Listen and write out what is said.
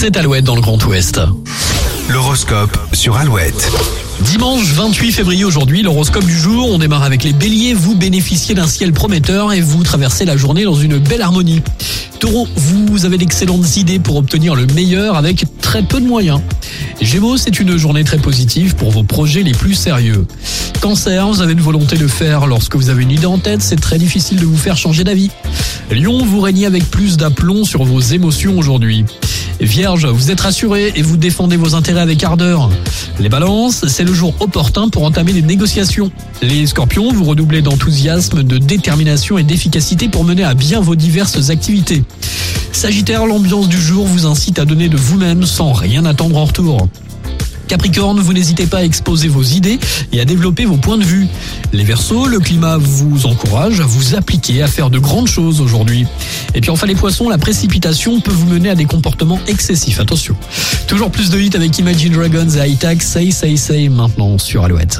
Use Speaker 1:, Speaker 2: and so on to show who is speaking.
Speaker 1: c'est Alouette dans le Grand Ouest.
Speaker 2: L'horoscope sur Alouette.
Speaker 1: Dimanche 28 février aujourd'hui, l'horoscope du jour. On démarre avec les béliers. Vous bénéficiez d'un ciel prometteur et vous traversez la journée dans une belle harmonie. Taureau, vous avez d'excellentes idées pour obtenir le meilleur avec très peu de moyens. Gémeaux, c'est une journée très positive pour vos projets les plus sérieux. Cancer, vous avez une volonté de faire lorsque vous avez une idée en tête, c'est très difficile de vous faire changer d'avis. Lion, vous régnez avec plus d'aplomb sur vos émotions aujourd'hui. Vierge, vous êtes rassuré et vous défendez vos intérêts avec ardeur. Les balances, c'est le jour opportun pour entamer des négociations. Les scorpions, vous redoublez d'enthousiasme, de détermination et d'efficacité pour mener à bien vos diverses activités. Sagittaire, l'ambiance du jour vous incite à donner de vous-même sans rien attendre en retour. Capricorne, vous n'hésitez pas à exposer vos idées et à développer vos points de vue. Les Verseaux, le climat vous encourage à vous appliquer à faire de grandes choses aujourd'hui. Et puis enfin les Poissons, la précipitation peut vous mener à des comportements excessifs. Attention. Toujours plus de hits avec Imagine Dragons et High Say Say Say maintenant sur Alouette.